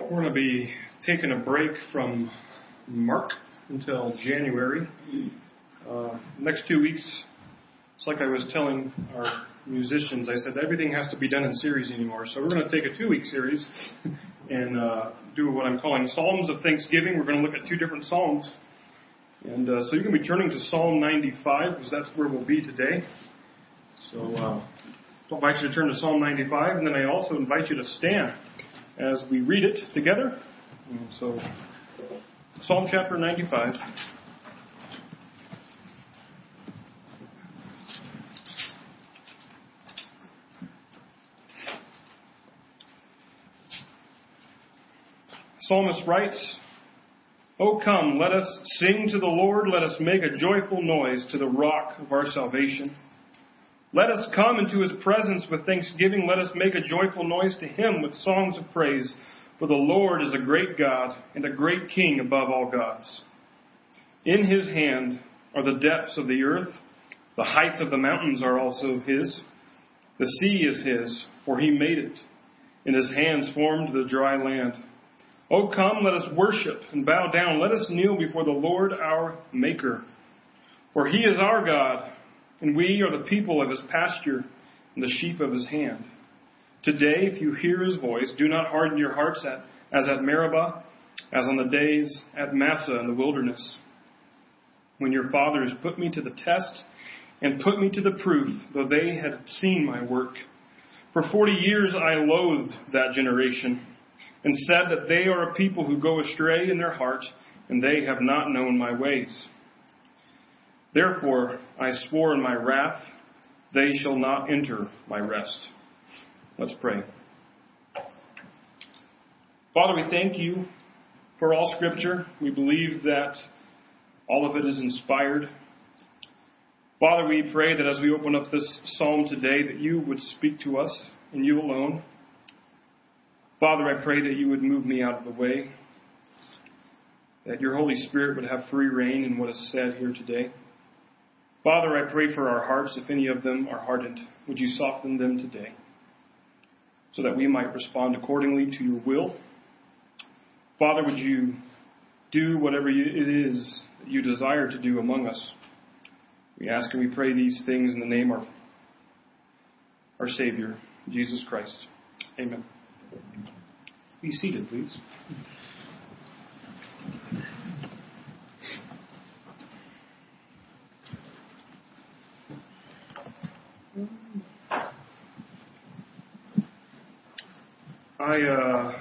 We're going to be taking a break from Mark until January. Uh, next two weeks, it's like I was telling our musicians, I said everything has to be done in series anymore. So we're going to take a two week series and uh, do what I'm calling Psalms of Thanksgiving. We're going to look at two different Psalms. And uh, so you're going to be turning to Psalm 95 because that's where we'll be today. So uh, I invite you to turn to Psalm 95, and then I also invite you to stand as we read it together. And so, Psalm chapter 95. Psalmist writes, O come, let us sing to the Lord, let us make a joyful noise to the rock of our salvation. Let us come into his presence with thanksgiving. Let us make a joyful noise to him with songs of praise. For the Lord is a great God and a great King above all gods. In his hand are the depths of the earth. The heights of the mountains are also his. The sea is his, for he made it. And his hands formed the dry land. O come, let us worship and bow down. Let us kneel before the Lord our Maker. For he is our God and we are the people of his pasture and the sheep of his hand. Today, if you hear his voice, do not harden your hearts at, as at Meribah, as on the days at Massah in the wilderness, when your fathers put me to the test and put me to the proof, though they had seen my work. For forty years I loathed that generation, and said that they are a people who go astray in their heart, and they have not known my ways. Therefore, I swore in my wrath, they shall not enter my rest. Let's pray. Father, we thank you for all scripture. We believe that all of it is inspired. Father, we pray that as we open up this psalm today, that you would speak to us and you alone. Father, I pray that you would move me out of the way, that your Holy Spirit would have free reign in what is said here today. Father, I pray for our hearts, if any of them are hardened. Would you soften them today so that we might respond accordingly to your will? Father, would you do whatever it is that you desire to do among us? We ask and we pray these things in the name of our Savior, Jesus Christ. Amen. Be seated, please. I uh,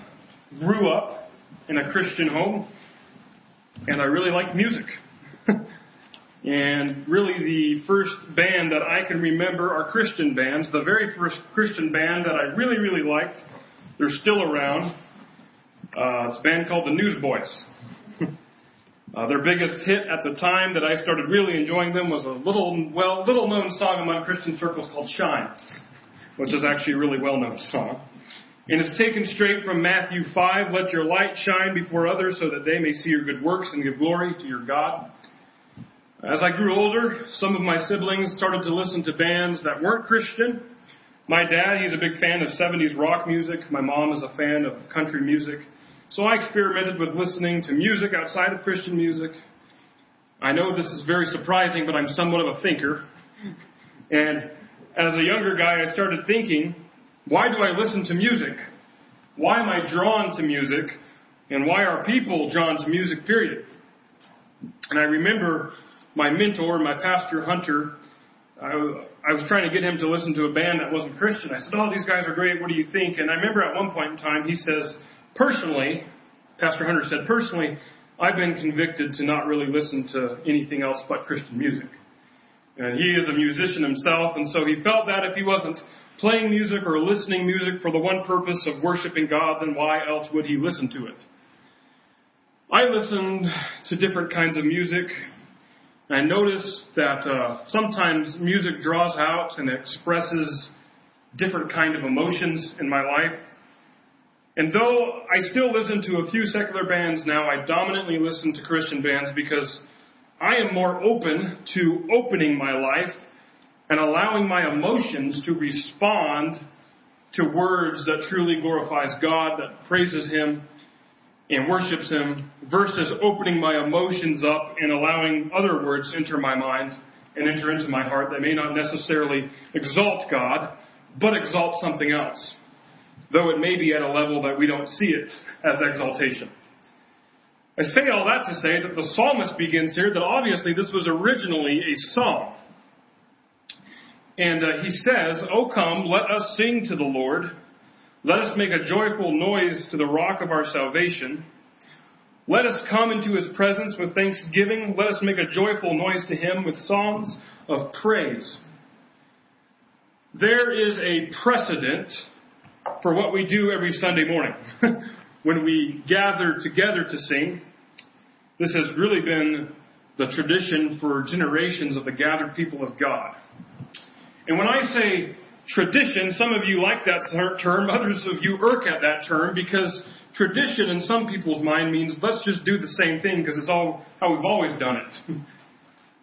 grew up in a Christian home, and I really liked music. and really, the first band that I can remember are Christian bands. The very first Christian band that I really, really liked, they're still around. Uh, it's a band called the Newsboys. uh, their biggest hit at the time that I started really enjoying them was a little, well, little known song among Christian circles called Shine, which is actually a really well known song. And it's taken straight from Matthew 5, let your light shine before others so that they may see your good works and give glory to your God. As I grew older, some of my siblings started to listen to bands that weren't Christian. My dad, he's a big fan of 70s rock music. My mom is a fan of country music. So I experimented with listening to music outside of Christian music. I know this is very surprising, but I'm somewhat of a thinker. And as a younger guy, I started thinking, why do I listen to music? Why am I drawn to music? And why are people drawn to music, period? And I remember my mentor, my pastor, Hunter, I, I was trying to get him to listen to a band that wasn't Christian. I said, Oh, these guys are great. What do you think? And I remember at one point in time, he says, Personally, Pastor Hunter said, Personally, I've been convicted to not really listen to anything else but Christian music. And he is a musician himself, and so he felt that if he wasn't playing music or listening music for the one purpose of worshiping God, then why else would he listen to it? I listened to different kinds of music. I noticed that uh, sometimes music draws out and expresses different kind of emotions in my life. And though I still listen to a few secular bands now, I dominantly listen to Christian bands because I am more open to opening my life and allowing my emotions to respond to words that truly glorifies God, that praises Him, and worships Him versus opening my emotions up and allowing other words enter my mind and enter into my heart that may not necessarily exalt God, but exalt something else, though it may be at a level that we don't see it as exaltation. I say all that to say that the psalmist begins here that obviously this was originally a song. And uh, he says, O come, let us sing to the Lord. Let us make a joyful noise to the rock of our salvation. Let us come into his presence with thanksgiving. Let us make a joyful noise to him with songs of praise. There is a precedent for what we do every Sunday morning when we gather together to sing. This has really been the tradition for generations of the gathered people of God. And when I say tradition, some of you like that term, others of you irk at that term because tradition in some people's mind means let's just do the same thing because it's all how we've always done it.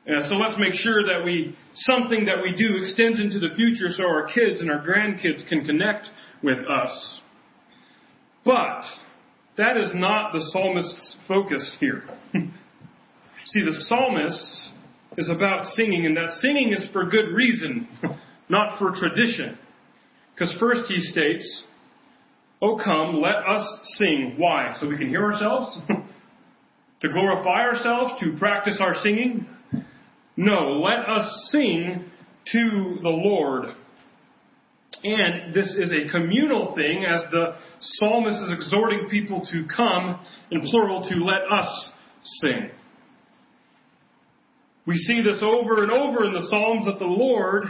Uh, so let's make sure that we something that we do extends into the future so our kids and our grandkids can connect with us. But that is not the psalmist's focus here. See, the psalmist is about singing, and that singing is for good reason, not for tradition. Because first he states, Oh, come, let us sing. Why? So we can hear ourselves? to glorify ourselves? To practice our singing? No, let us sing to the Lord. And this is a communal thing as the psalmist is exhorting people to come, in plural, to let us sing. We see this over and over in the Psalms that the Lord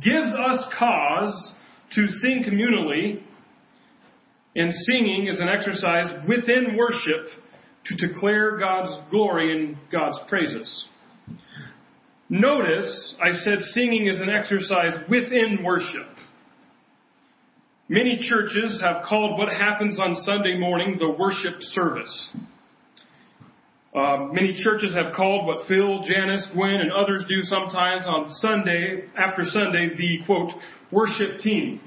gives us cause to sing communally, and singing is an exercise within worship to declare God's glory and God's praises. Notice I said singing is an exercise within worship. Many churches have called what happens on Sunday morning the worship service. Uh, many churches have called what Phil, Janice, Gwen, and others do sometimes on Sunday, after Sunday, the quote, worship team.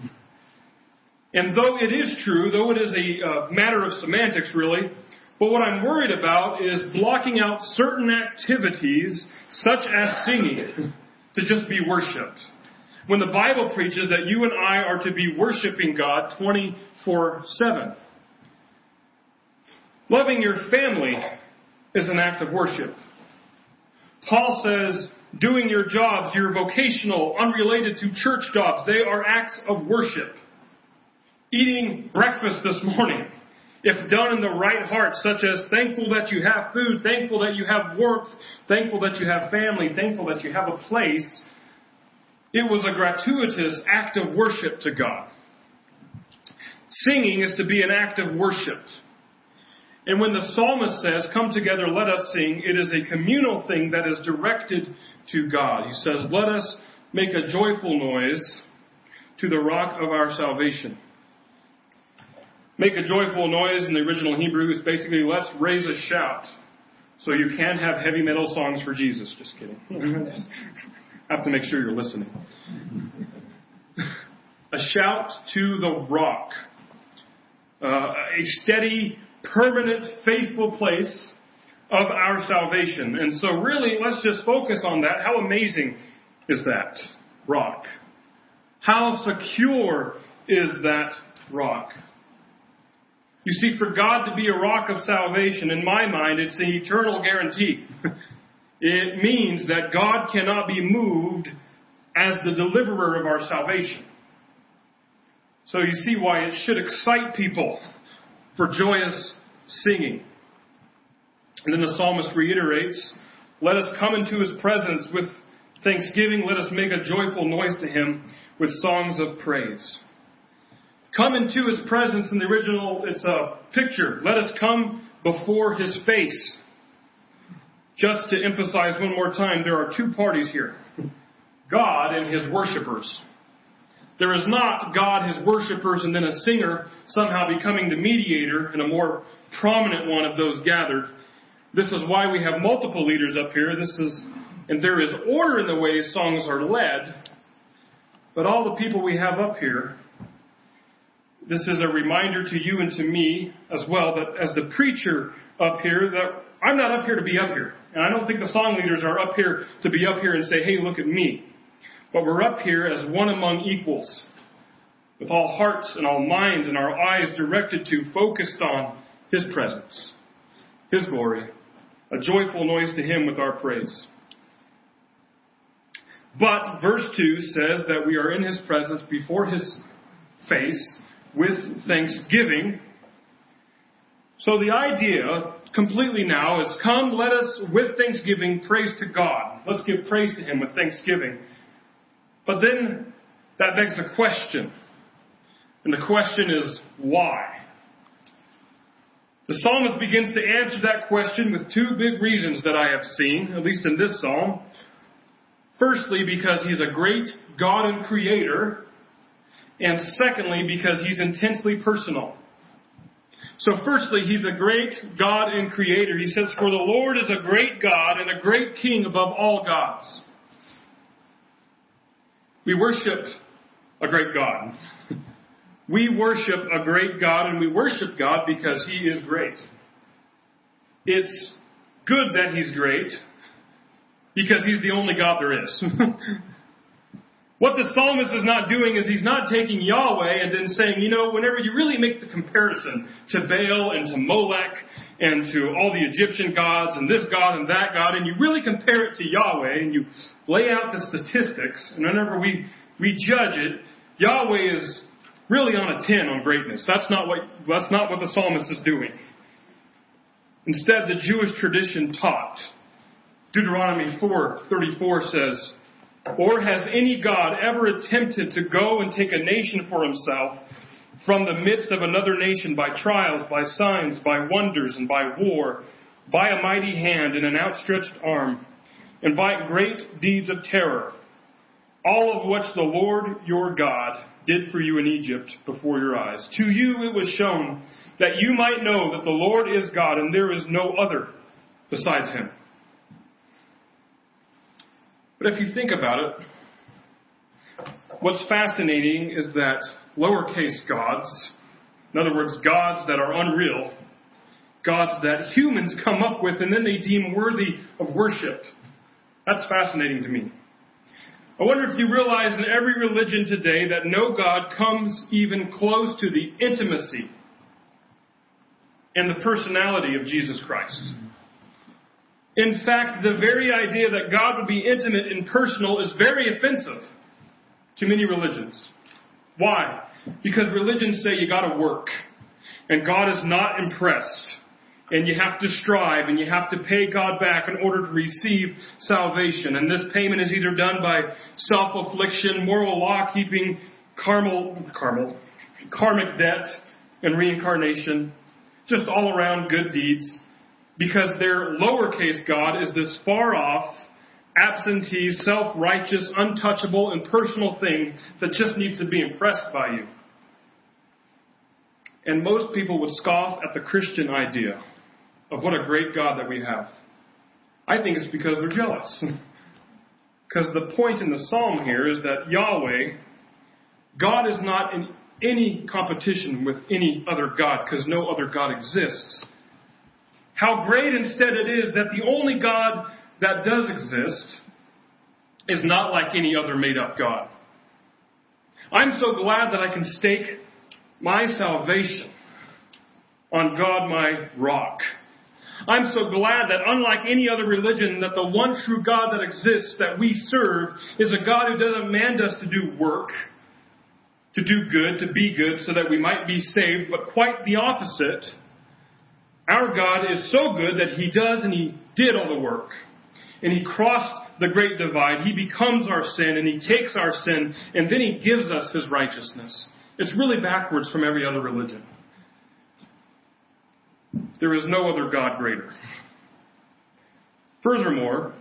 And though it is true, though it is a uh, matter of semantics really, but what I'm worried about is blocking out certain activities, such as singing, to just be worshiped. When the Bible preaches that you and I are to be worshiping God 24 7. Loving your family is an act of worship. Paul says, doing your jobs, your vocational, unrelated to church jobs, they are acts of worship. Eating breakfast this morning, if done in the right heart, such as thankful that you have food, thankful that you have warmth, thankful that you have family, thankful that you have a place, it was a gratuitous act of worship to God. Singing is to be an act of worship. And when the psalmist says, Come together, let us sing, it is a communal thing that is directed to God. He says, Let us make a joyful noise to the rock of our salvation. Make a joyful noise in the original Hebrew is basically let's raise a shout. So you can't have heavy metal songs for Jesus. Just kidding. Have to make sure you're listening. a shout to the rock. Uh, a steady permanent, faithful place of our salvation. And so, really, let's just focus on that. How amazing is that rock? How secure is that rock? You see, for God to be a rock of salvation, in my mind, it's an eternal guarantee. it means that God cannot be moved as the deliverer of our salvation. So you see why it should excite people for joyous singing. And then the psalmist reiterates, Let us come into his presence with thanksgiving. Let us make a joyful noise to him with songs of praise. Come into his presence in the original, it's a picture. Let us come before his face. Just to emphasize one more time, there are two parties here God and his worshippers. There is not God, his worshippers, and then a singer somehow becoming the mediator and a more prominent one of those gathered. This is why we have multiple leaders up here. This is, and there is order in the way songs are led. But all the people we have up here, this is a reminder to you and to me as well that as the preacher up here, that I'm not up here to be up here. And I don't think the song leaders are up here to be up here and say, hey, look at me. But we're up here as one among equals, with all hearts and all minds and our eyes directed to, focused on His presence, His glory, a joyful noise to Him with our praise. But verse 2 says that we are in His presence before His face with thanksgiving. So the idea completely now is come, let us with thanksgiving praise to God. Let's give praise to Him with thanksgiving. But then that begs a question. And the question is, why? The psalmist begins to answer that question with two big reasons that I have seen, at least in this psalm. Firstly, because he's a great God and creator. And secondly, because he's intensely personal. So firstly, he's a great God and creator. He says, For the Lord is a great God and a great king above all gods. We worship a great God. We worship a great God and we worship God because He is great. It's good that He's great because He's the only God there is. what the psalmist is not doing is he's not taking Yahweh and then saying, you know, whenever you really make the comparison to Baal and to Molech and to all the Egyptian gods and this God and that God, and you really compare it to Yahweh and you lay out the statistics, and whenever we, we judge it, Yahweh is really on a 10 on greatness. That's not what, that's not what the psalmist is doing. Instead, the Jewish tradition taught. Deuteronomy 4:34 says, "Or has any god ever attempted to go and take a nation for himself from the midst of another nation by trials, by signs, by wonders, and by war, by a mighty hand and an outstretched arm, and by great deeds of terror, all of which the Lord your God did for you in Egypt before your eyes. To you it was shown that you might know that the Lord is God and there is no other besides him. But if you think about it, what's fascinating is that lowercase gods, in other words, gods that are unreal, gods that humans come up with and then they deem worthy of worship. That's fascinating to me. I wonder if you realize in every religion today that no God comes even close to the intimacy and the personality of Jesus Christ. In fact, the very idea that God would be intimate and personal is very offensive to many religions. Why? Because religions say you gotta work, and God is not impressed and you have to strive and you have to pay God back in order to receive salvation. And this payment is either done by self-affliction, moral law keeping, carmel, carmel, karmic debt, and reincarnation. Just all around good deeds. Because their lowercase God is this far off, absentee, self-righteous, untouchable, impersonal thing that just needs to be impressed by you. And most people would scoff at the Christian idea of what a great God that we have. I think it's because they're jealous. because the point in the psalm here is that Yahweh, God is not in any competition with any other God because no other God exists. How great instead it is that the only God that does exist is not like any other made up God. I'm so glad that I can stake my salvation on God my rock. I'm so glad that unlike any other religion, that the one true God that exists, that we serve, is a God who doesn't demand us to do work, to do good, to be good, so that we might be saved, but quite the opposite. Our God is so good that He does and He did all the work. And He crossed the great divide. He becomes our sin and He takes our sin and then He gives us His righteousness. It's really backwards from every other religion. There is no other God greater. Furthermore,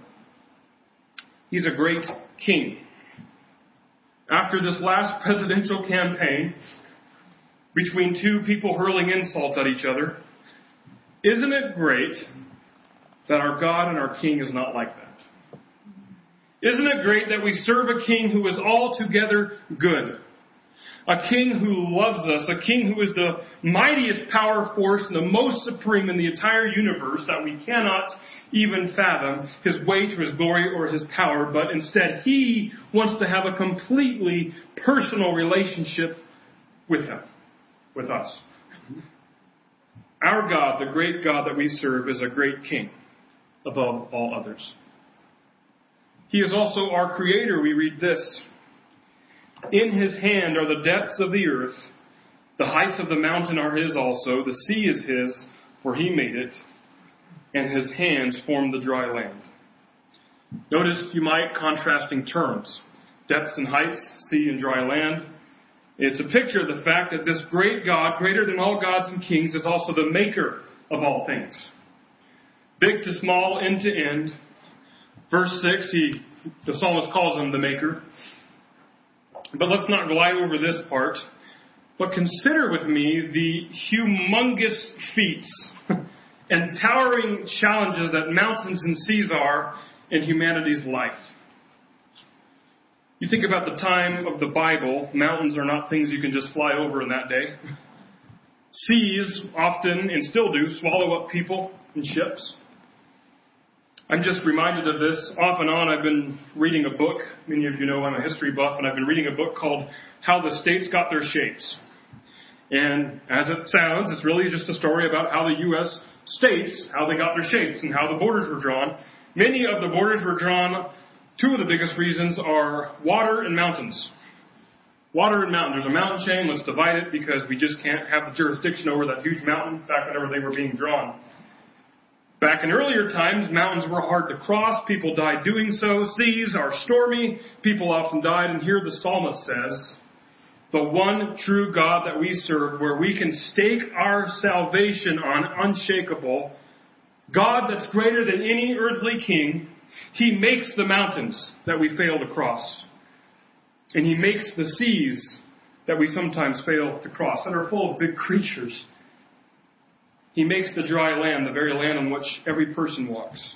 he's a great king. After this last presidential campaign, between two people hurling insults at each other, isn't it great that our God and our King is not like that? Isn't it great that we serve a King who is altogether good? A king who loves us, a king who is the mightiest power force and the most supreme in the entire universe that we cannot even fathom his weight or his glory or his power, but instead he wants to have a completely personal relationship with him, with us. Our God, the great God that we serve, is a great king above all others. He is also our creator. We read this. In his hand are the depths of the earth. The heights of the mountain are his also. The sea is his, for he made it, and his hands formed the dry land. Notice you might contrasting terms. Depths and heights, sea and dry land. It's a picture of the fact that this great God, greater than all gods and kings, is also the maker of all things. Big to small, end to end. Verse 6, he, the psalmist calls him the maker. But let's not glide over this part. But consider with me the humongous feats and towering challenges that mountains and seas are in humanity's life. You think about the time of the Bible, mountains are not things you can just fly over in that day. Seas often, and still do, swallow up people and ships. I'm just reminded of this. Off and on, I've been reading a book. Many of you know I'm a history buff, and I've been reading a book called How the States Got Their Shapes. And as it sounds, it's really just a story about how the U.S. states, how they got their shapes, and how the borders were drawn. Many of the borders were drawn Two of the biggest reasons are water and mountains. Water and mountain. There's a mountain chain. Let's divide it because we just can't have the jurisdiction over that huge mountain back whenever they were being drawn. Back in earlier times, mountains were hard to cross. People died doing so. Seas are stormy. People often died. And here the psalmist says, the one true God that we serve, where we can stake our salvation on unshakable, God that's greater than any earthly king, he makes the mountains that we fail to cross. And He makes the seas that we sometimes fail to cross that are full of big creatures. He makes the dry land, the very land on which every person walks.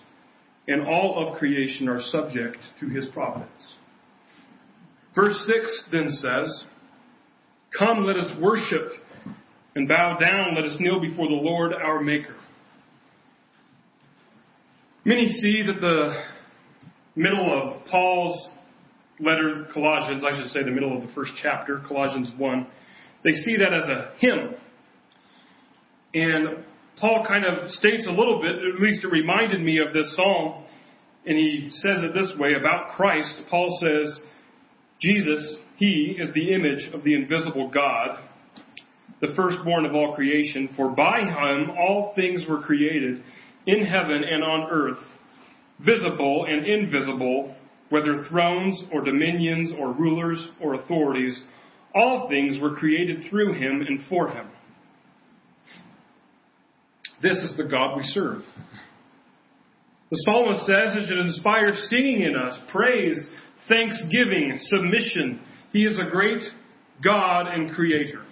And all of creation are subject to His providence. Verse 6 then says, Come, let us worship and bow down, let us kneel before the Lord our Maker. Many see that the middle of Paul's letter, Colossians, I should say the middle of the first chapter, Colossians 1, they see that as a hymn. And Paul kind of states a little bit, at least it reminded me of this psalm, and he says it this way about Christ. Paul says, Jesus, he is the image of the invisible God, the firstborn of all creation, for by him all things were created in heaven and on earth, visible and invisible, whether thrones or dominions or rulers or authorities, all things were created through him and for him. This is the God we serve. The psalmist says it should inspire singing in us, praise, thanksgiving, submission. He is a great God and creator.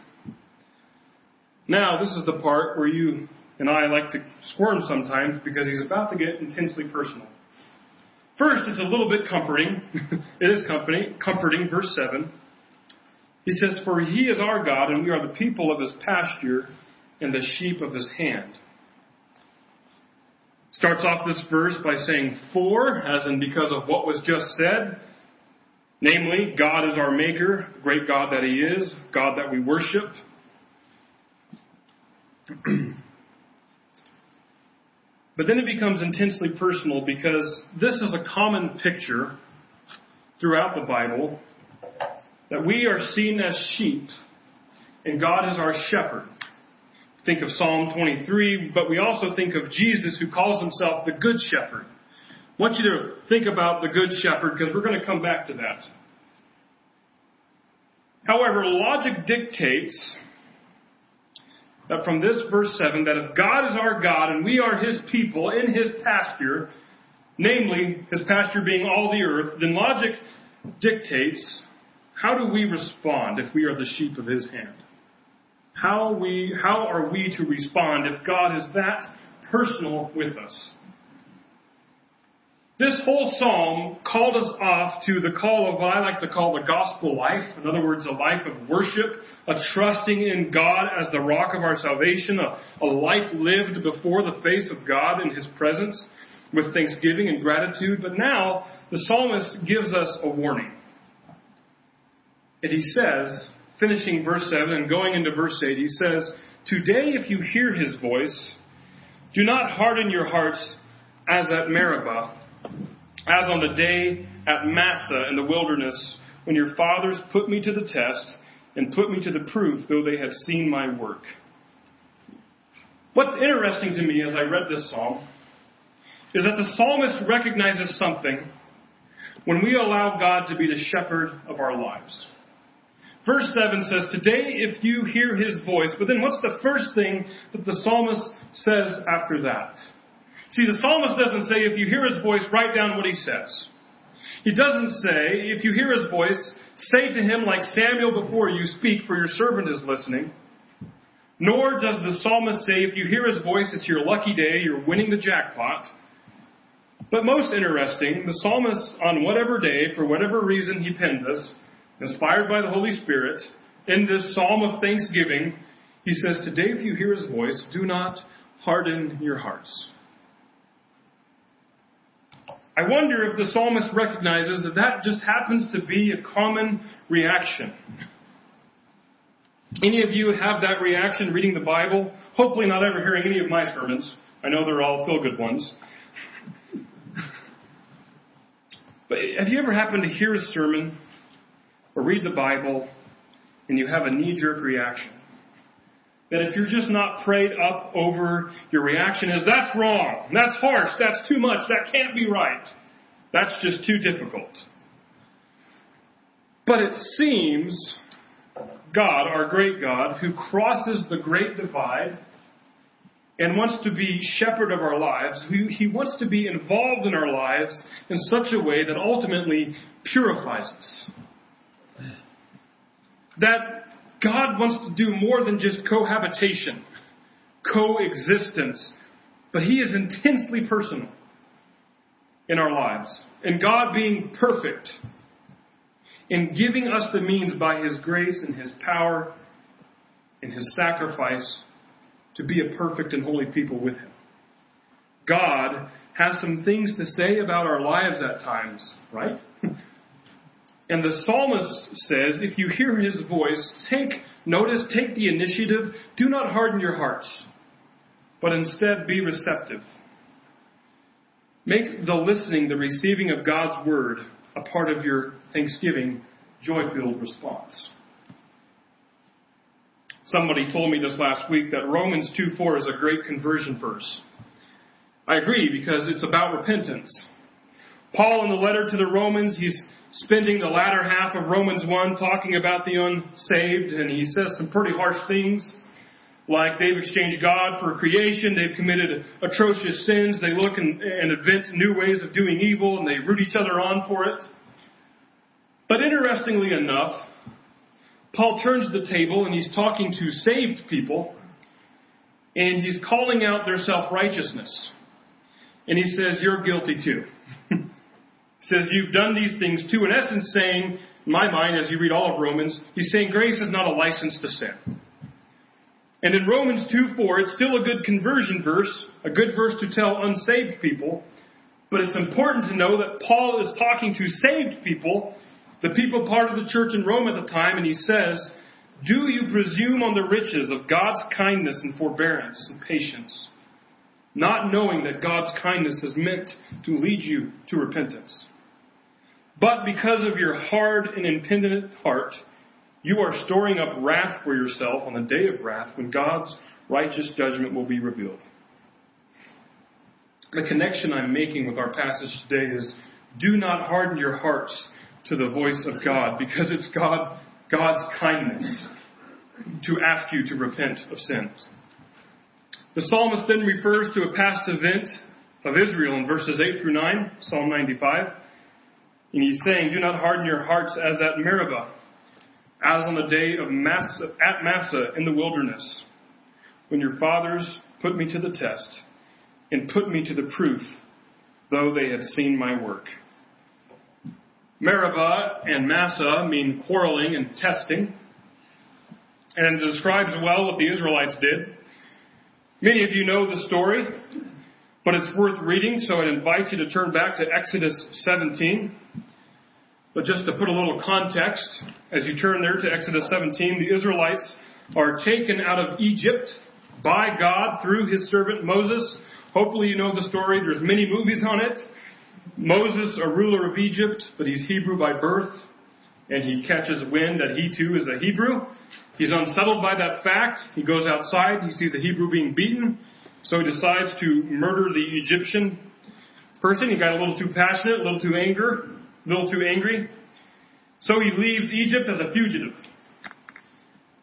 Now, this is the part where you and I like to squirm sometimes because he's about to get intensely personal. First, it's a little bit comforting. it is comforting, comforting, verse 7. He says, For he is our God, and we are the people of his pasture and the sheep of his hand. Starts off this verse by saying, For, as in because of what was just said, namely, God is our maker, great God that he is, God that we worship. But then it becomes intensely personal because this is a common picture throughout the Bible that we are seen as sheep and God is our shepherd. Think of Psalm 23, but we also think of Jesus who calls himself the Good Shepherd. I want you to think about the Good Shepherd because we're going to come back to that. However, logic dictates that from this verse 7 that if God is our God and we are his people in his pasture, namely his pasture being all the earth, then logic dictates how do we respond if we are the sheep of his hand? How we how are we to respond if God is that personal with us? This whole psalm called us off to the call of what I like to call the gospel life. In other words, a life of worship, a trusting in God as the rock of our salvation, a, a life lived before the face of God in His presence with thanksgiving and gratitude. But now, the psalmist gives us a warning. And he says, finishing verse 7 and going into verse 8, he says, Today, if you hear His voice, do not harden your hearts as at Meribah as on the day at Massah in the wilderness, when your fathers put me to the test and put me to the proof, though they had seen my work. What's interesting to me as I read this psalm is that the psalmist recognizes something when we allow God to be the shepherd of our lives. Verse 7 says, Today, if you hear his voice, but then what's the first thing that the psalmist says after that? See, the psalmist doesn't say, if you hear his voice, write down what he says. He doesn't say, if you hear his voice, say to him like Samuel before you speak, for your servant is listening. Nor does the psalmist say, if you hear his voice, it's your lucky day, you're winning the jackpot. But most interesting, the psalmist, on whatever day, for whatever reason he penned this, inspired by the Holy Spirit, in this psalm of thanksgiving, he says, Today, if you hear his voice, do not harden your hearts. I wonder if the psalmist recognizes that that just happens to be a common reaction. Any of you have that reaction reading the Bible? Hopefully, not ever hearing any of my sermons. I know they're all feel good ones. But have you ever happened to hear a sermon or read the Bible and you have a knee jerk reaction? that if you're just not prayed up over, your reaction is, that's wrong, that's harsh, that's too much, that can't be right. That's just too difficult. But it seems God, our great God, who crosses the great divide and wants to be shepherd of our lives, he wants to be involved in our lives in such a way that ultimately purifies us. That God wants to do more than just cohabitation, coexistence, but He is intensely personal in our lives. And God being perfect in giving us the means by His grace and His power and His sacrifice to be a perfect and holy people with Him. God has some things to say about our lives at times, right? And the psalmist says, if you hear his voice, take notice, take the initiative. Do not harden your hearts, but instead be receptive. Make the listening, the receiving of God's word, a part of your thanksgiving, joy filled response. Somebody told me this last week that Romans 2 4 is a great conversion verse. I agree because it's about repentance. Paul, in the letter to the Romans, he's spending the latter half of Romans 1 talking about the unsaved, and he says some pretty harsh things, like they've exchanged God for creation, they've committed atrocious sins, they look and, and invent new ways of doing evil, and they root each other on for it. But interestingly enough, Paul turns the table and he's talking to saved people, and he's calling out their self righteousness. And he says, You're guilty too. says you've done these things too. In essence, saying, in my mind, as you read all of Romans, he's saying grace is not a license to sin. And in Romans 2 4, it's still a good conversion verse, a good verse to tell unsaved people. But it's important to know that Paul is talking to saved people, the people part of the church in Rome at the time, and he says, Do you presume on the riches of God's kindness and forbearance and patience, not knowing that God's kindness is meant to lead you to repentance? But because of your hard and impenitent heart, you are storing up wrath for yourself on the day of wrath when God's righteous judgment will be revealed. The connection I'm making with our passage today is do not harden your hearts to the voice of God because it's God, God's kindness to ask you to repent of sins. The psalmist then refers to a past event of Israel in verses 8 through 9, Psalm 95. And he's saying, Do not harden your hearts as at Meribah, as on the day of Massah, at Massah in the wilderness, when your fathers put me to the test and put me to the proof, though they had seen my work. Meribah and Massah mean quarreling and testing, and it describes well what the Israelites did. Many of you know the story, but it's worth reading, so I'd invite you to turn back to Exodus 17. But just to put a little context, as you turn there to Exodus 17, the Israelites are taken out of Egypt by God through his servant Moses. Hopefully you know the story. There's many movies on it. Moses, a ruler of Egypt, but he's Hebrew by birth, and he catches wind that he too is a Hebrew. He's unsettled by that fact. He goes outside, he sees a Hebrew being beaten, so he decides to murder the Egyptian person. He got a little too passionate, a little too anger, little too angry. So he leaves Egypt as a fugitive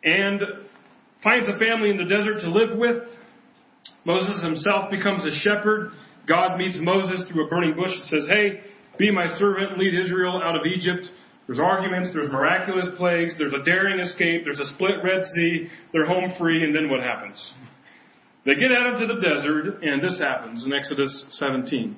and finds a family in the desert to live with. Moses himself becomes a shepherd God meets Moses through a burning bush and says, Hey, be my servant, lead Israel out of Egypt. There's arguments, there's miraculous plagues, there's a daring escape, there's a split Red Sea, they're home free, and then what happens? They get out into the desert, and this happens in Exodus 17.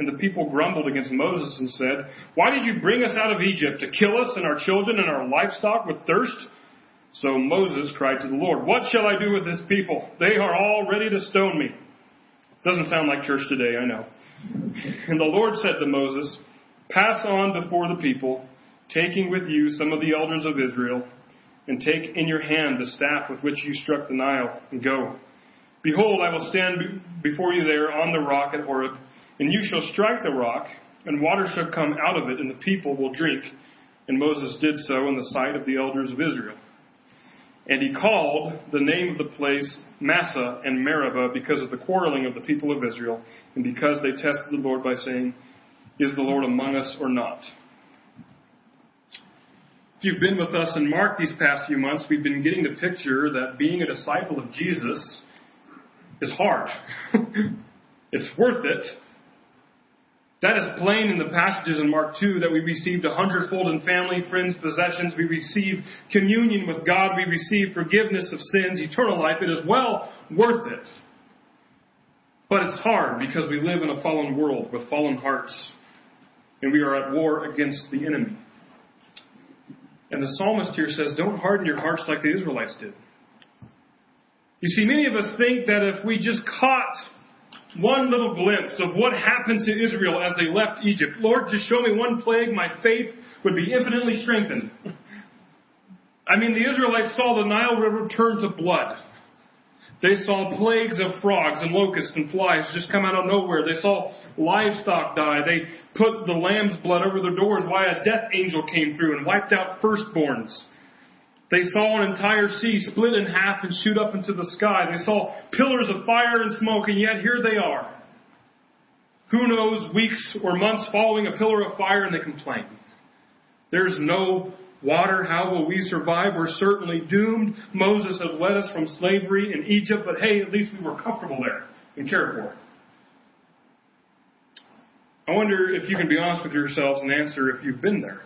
and the people grumbled against Moses and said, Why did you bring us out of Egypt to kill us and our children and our livestock with thirst? So Moses cried to the Lord, What shall I do with this people? They are all ready to stone me. Doesn't sound like church today, I know. And the Lord said to Moses, Pass on before the people, taking with you some of the elders of Israel, and take in your hand the staff with which you struck the Nile, and go. Behold, I will stand before you there on the rock at Horeb, and you shall strike the rock, and water shall come out of it, and the people will drink. And Moses did so in the sight of the elders of Israel. And he called the name of the place Massah and Meribah because of the quarreling of the people of Israel, and because they tested the Lord by saying, Is the Lord among us or not? If you've been with us in Mark these past few months, we've been getting the picture that being a disciple of Jesus is hard. it's worth it that is plain in the passages in Mark 2 that we received a hundredfold in family, friends, possessions. We receive communion with God. We receive forgiveness of sins, eternal life. It is well worth it. But it's hard because we live in a fallen world with fallen hearts. And we are at war against the enemy. And the psalmist here says, don't harden your hearts like the Israelites did. You see, many of us think that if we just caught one little glimpse of what happened to Israel as they left Egypt. Lord, just show me one plague, my faith would be infinitely strengthened. I mean, the Israelites saw the Nile River turn to blood. They saw plagues of frogs and locusts and flies just come out of nowhere. They saw livestock die. They put the lamb's blood over their doors Why a death angel came through and wiped out firstborns. They saw an entire sea split in half and shoot up into the sky. They saw pillars of fire and smoke, and yet here they are. Who knows, weeks or months following a pillar of fire, and they complain. There's no water. How will we survive? We're certainly doomed. Moses has led us from slavery in Egypt, but hey, at least we were comfortable there and cared for. I wonder if you can be honest with yourselves and answer if you've been there.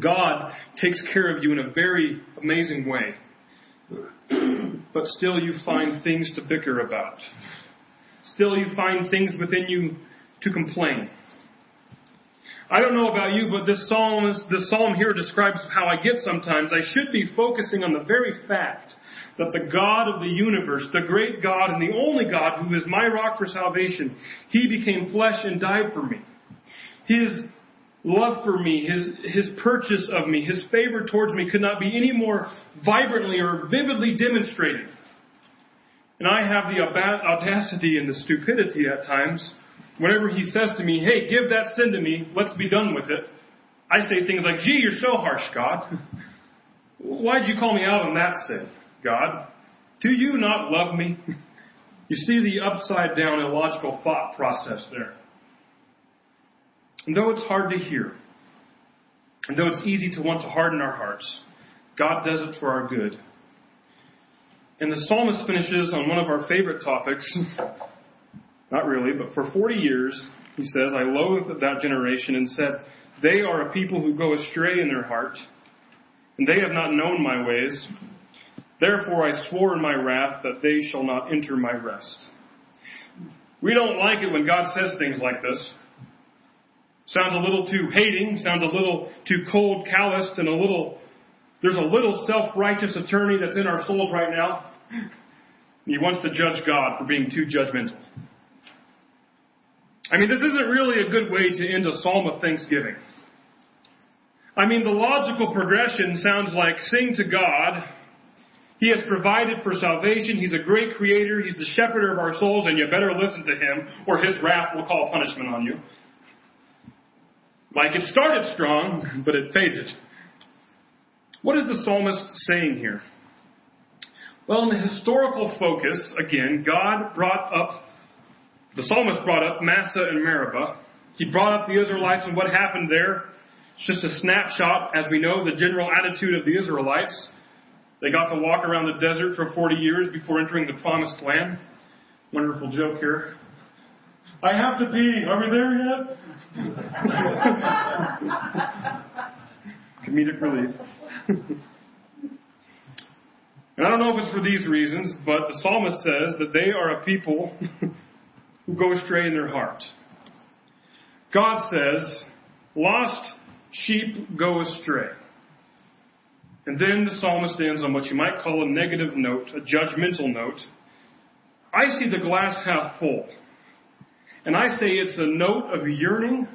God takes care of you in a very amazing way. but still you find things to bicker about. Still you find things within you to complain. I don't know about you, but this psalm, this psalm here describes how I get sometimes. I should be focusing on the very fact that the God of the universe, the great God and the only God who is my rock for salvation, He became flesh and died for me. His love for me, his, his purchase of me, his favor towards me could not be any more vibrantly or vividly demonstrated. And I have the audacity and the stupidity at times, whenever he says to me, hey, give that sin to me, let's be done with it, I say things like, gee, you're so harsh, God. Why'd you call me out on that sin, God? Do you not love me? You see the upside down illogical thought process there. And though it's hard to hear, And though it's easy to want to harden our hearts, God does it for our good. And the psalmist finishes on one of our favorite topics. Not really, but for 40 years, he says, I loathed that generation and said, They are a people who go astray in their heart, and they have not known my ways. Therefore I swore in my wrath that they shall not enter my rest. We don't like it when God says things like this. Sounds a little too hating, sounds a little too cold, calloused, and a little, there's a little self-righteous attorney that's in our souls right now. He wants to judge God for being too judgmental. I mean, this isn't really a good way to end a psalm of thanksgiving. I mean, the logical progression sounds like sing to God. He has provided for salvation. He's a great creator. He's the shepherd of our souls, and you better listen to him, or his wrath will call punishment on you. Like it started strong, but it faded. What is the psalmist saying here? Well, in the historical focus, again, God brought up, the psalmist brought up Massah and Meribah. He brought up the Israelites and what happened there. It's just a snapshot, as we know, the general attitude of the Israelites. They got to walk around the desert for 40 years before entering the promised land. Wonderful joke here. I have to pee. Are we there yet? Comedic relief. and I don't know if it's for these reasons, but the psalmist says that they are a people who go astray in their heart. God says, lost sheep go astray. And then the psalmist ends on what you might call a negative note, a judgmental note. I see the glass half full. And I say it's a note of yearning,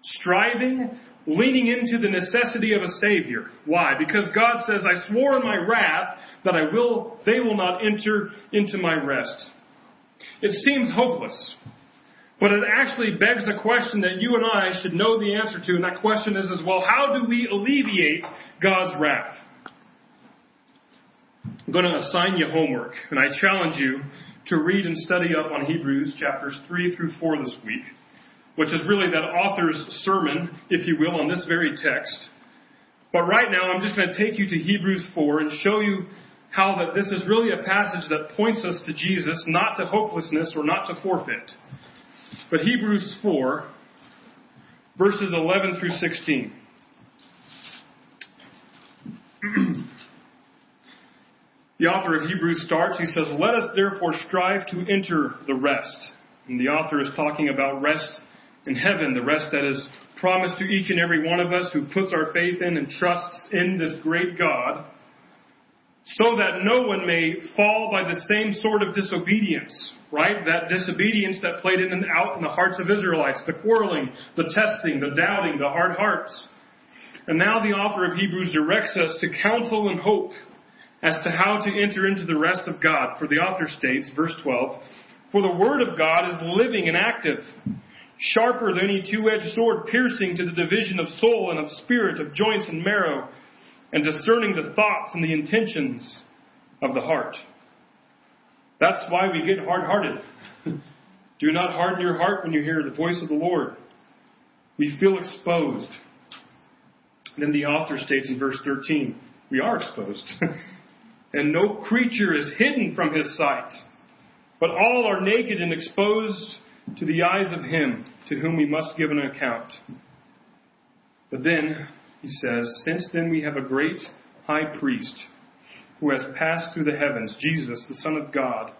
striving, leaning into the necessity of a Savior. Why? Because God says, I swore in my wrath that I will, they will not enter into my rest. It seems hopeless. But it actually begs a question that you and I should know the answer to, and that question is as well, how do we alleviate God's wrath? I'm going to assign you homework, and I challenge you to read and study up on Hebrews chapters 3 through 4 this week, which is really that author's sermon, if you will, on this very text. But right now, I'm just going to take you to Hebrews 4 and show you how that this is really a passage that points us to Jesus, not to hopelessness or not to forfeit. But Hebrews 4, verses 11 through 16. the author of Hebrews starts, he says, Let us therefore strive to enter the rest. And the author is talking about rest in heaven, the rest that is promised to each and every one of us who puts our faith in and trusts in this great God, so that no one may fall by the same sort of disobedience right? That disobedience that played in and out in the hearts of Israelites, the quarreling, the testing, the doubting, the hard hearts. And now the author of Hebrews directs us to counsel and hope as to how to enter into the rest of God. For the author states, verse 12, For the word of God is living and active, sharper than any two-edged sword, piercing to the division of soul and of spirit, of joints and marrow, and discerning the thoughts and the intentions of the heart. That's why we get hard hearted. Do not harden your heart when you hear the voice of the Lord. We feel exposed. Then the author states in verse 13, we are exposed. and no creature is hidden from his sight, but all are naked and exposed to the eyes of him to whom we must give an account. But then, he says, since then we have a great high priest who has passed through the heavens, Jesus, the Son of God,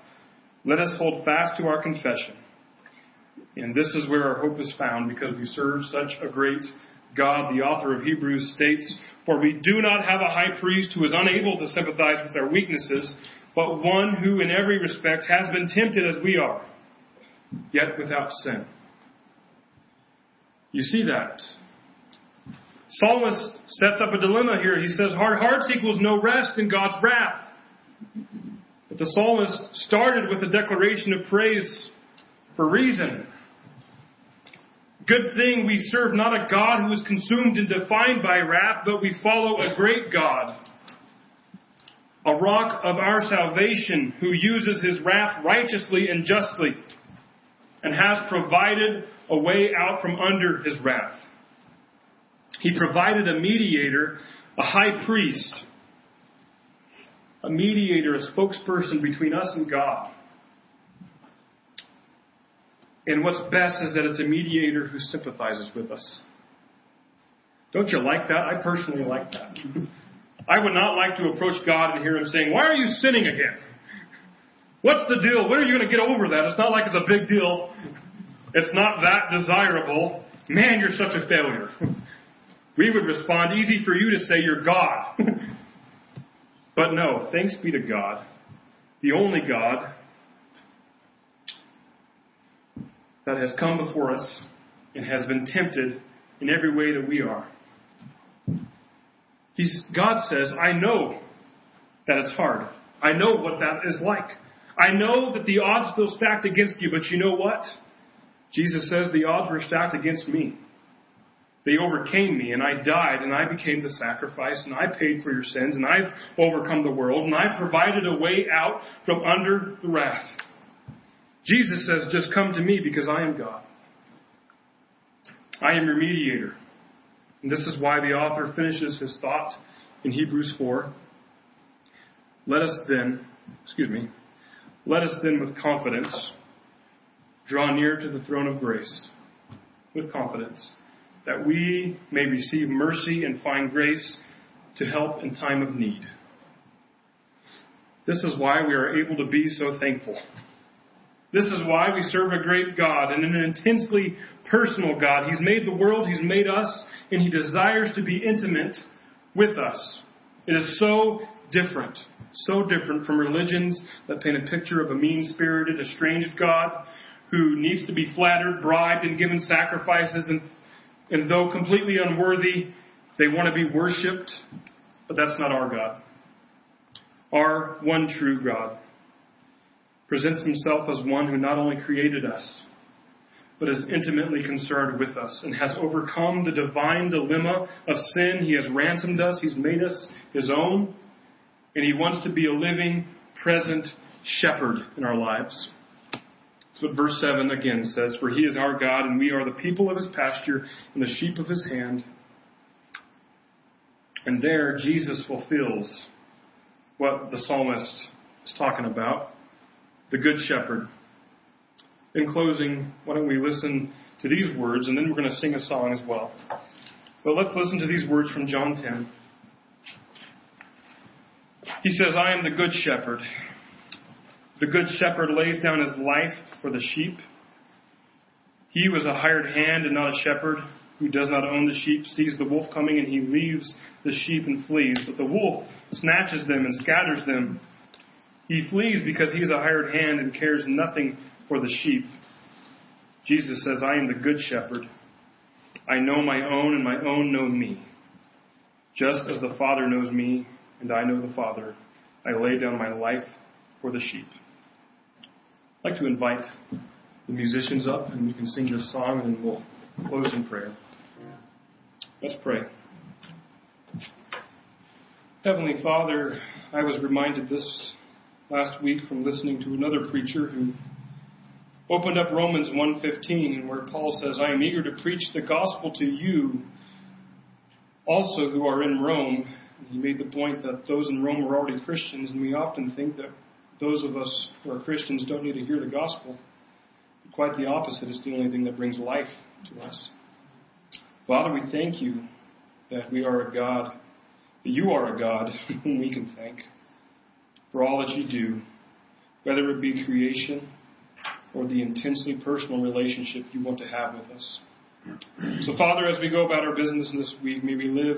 let us hold fast to our confession. And this is where our hope is found because we serve such a great God. The author of Hebrews states, For we do not have a high priest who is unable to sympathize with our weaknesses, but one who in every respect has been tempted as we are, yet without sin. You see that? Psalmist sets up a dilemma here. He says hard hearts equals no rest in God's wrath. But the psalmist started with a declaration of praise for reason. Good thing we serve not a God who is consumed and defined by wrath, but we follow a great God, a rock of our salvation who uses his wrath righteously and justly and has provided a way out from under his wrath. He provided a mediator, a high priest, a mediator, a spokesperson between us and God. And what's best is that it's a mediator who sympathizes with us. Don't you like that? I personally like that. I would not like to approach God and hear Him saying, Why are you sinning again? What's the deal? When are you going to get over that? It's not like it's a big deal. It's not that desirable. Man, you're such a failure. We would respond, Easy for you to say you're God. but no, thanks be to God, the only God that has come before us and has been tempted in every way that we are. He's, God says, I know that it's hard. I know what that is like. I know that the odds feel stacked against you, but you know what? Jesus says the odds were stacked against me. They overcame me, and I died, and I became the sacrifice, and I paid for your sins, and I've overcome the world, and I've provided a way out from under the wrath. Jesus says, just come to me because I am God. I am your mediator. And this is why the author finishes his thought in Hebrews 4. Let us then, excuse me, let us then with confidence draw near to the throne of grace with confidence that we may receive mercy and find grace to help in time of need. This is why we are able to be so thankful. This is why we serve a great God and an intensely personal God. He's made the world, He's made us, and He desires to be intimate with us. It is so different, so different from religions that paint a picture of a mean spirited, estranged God who needs to be flattered, bribed, and given sacrifices, and, and though completely unworthy, they want to be worshipped. But that's not our God. Our one true God presents himself as one who not only created us, but is intimately concerned with us and has overcome the divine dilemma of sin. He has ransomed us, He's made us His own, and He wants to be a living, present shepherd in our lives. That's what verse 7 again says For He is our God, and we are the people of His pasture and the sheep of His hand. And there, Jesus fulfills what the psalmist is talking about the Good Shepherd. In closing, why don't we listen to these words, and then we're going to sing a song as well. But let's listen to these words from John 10. He says, I am the Good Shepherd. The Good Shepherd lays down his life for the sheep. He was a hired hand and not a shepherd who does not own the sheep sees the wolf coming and he leaves the sheep and flees. But the wolf snatches them and scatters them. He flees because he is a hired hand and cares nothing for the sheep. Jesus says, I am the good shepherd. I know my own, and my own know me. Just as the Father knows me, and I know the Father, I lay down my life for the sheep. I'd like to invite the musicians up, and we can sing this song, and then we'll close in prayer. Let's pray. Heavenly Father, I was reminded this last week from listening to another preacher who opened up Romans 1:15 and where Paul says, "I am eager to preach the gospel to you also who are in Rome." And he made the point that those in Rome were already Christians, and we often think that those of us who are Christians don't need to hear the gospel. Quite the opposite. It's the only thing that brings life to us. Father, we thank you that we are a God, that you are a God whom we can thank for all that you do, whether it be creation or the intensely personal relationship you want to have with us. So, Father, as we go about our business this week, may we live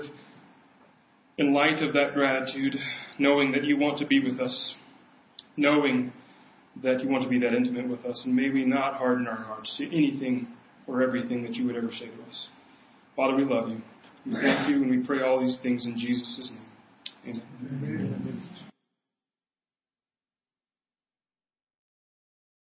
in light of that gratitude, knowing that you want to be with us, knowing that you want to be that intimate with us, and may we not harden our hearts to anything or everything that you would ever say to us. Father, we love you. We thank you, and we pray all these things in Jesus' name. Amen. Amen.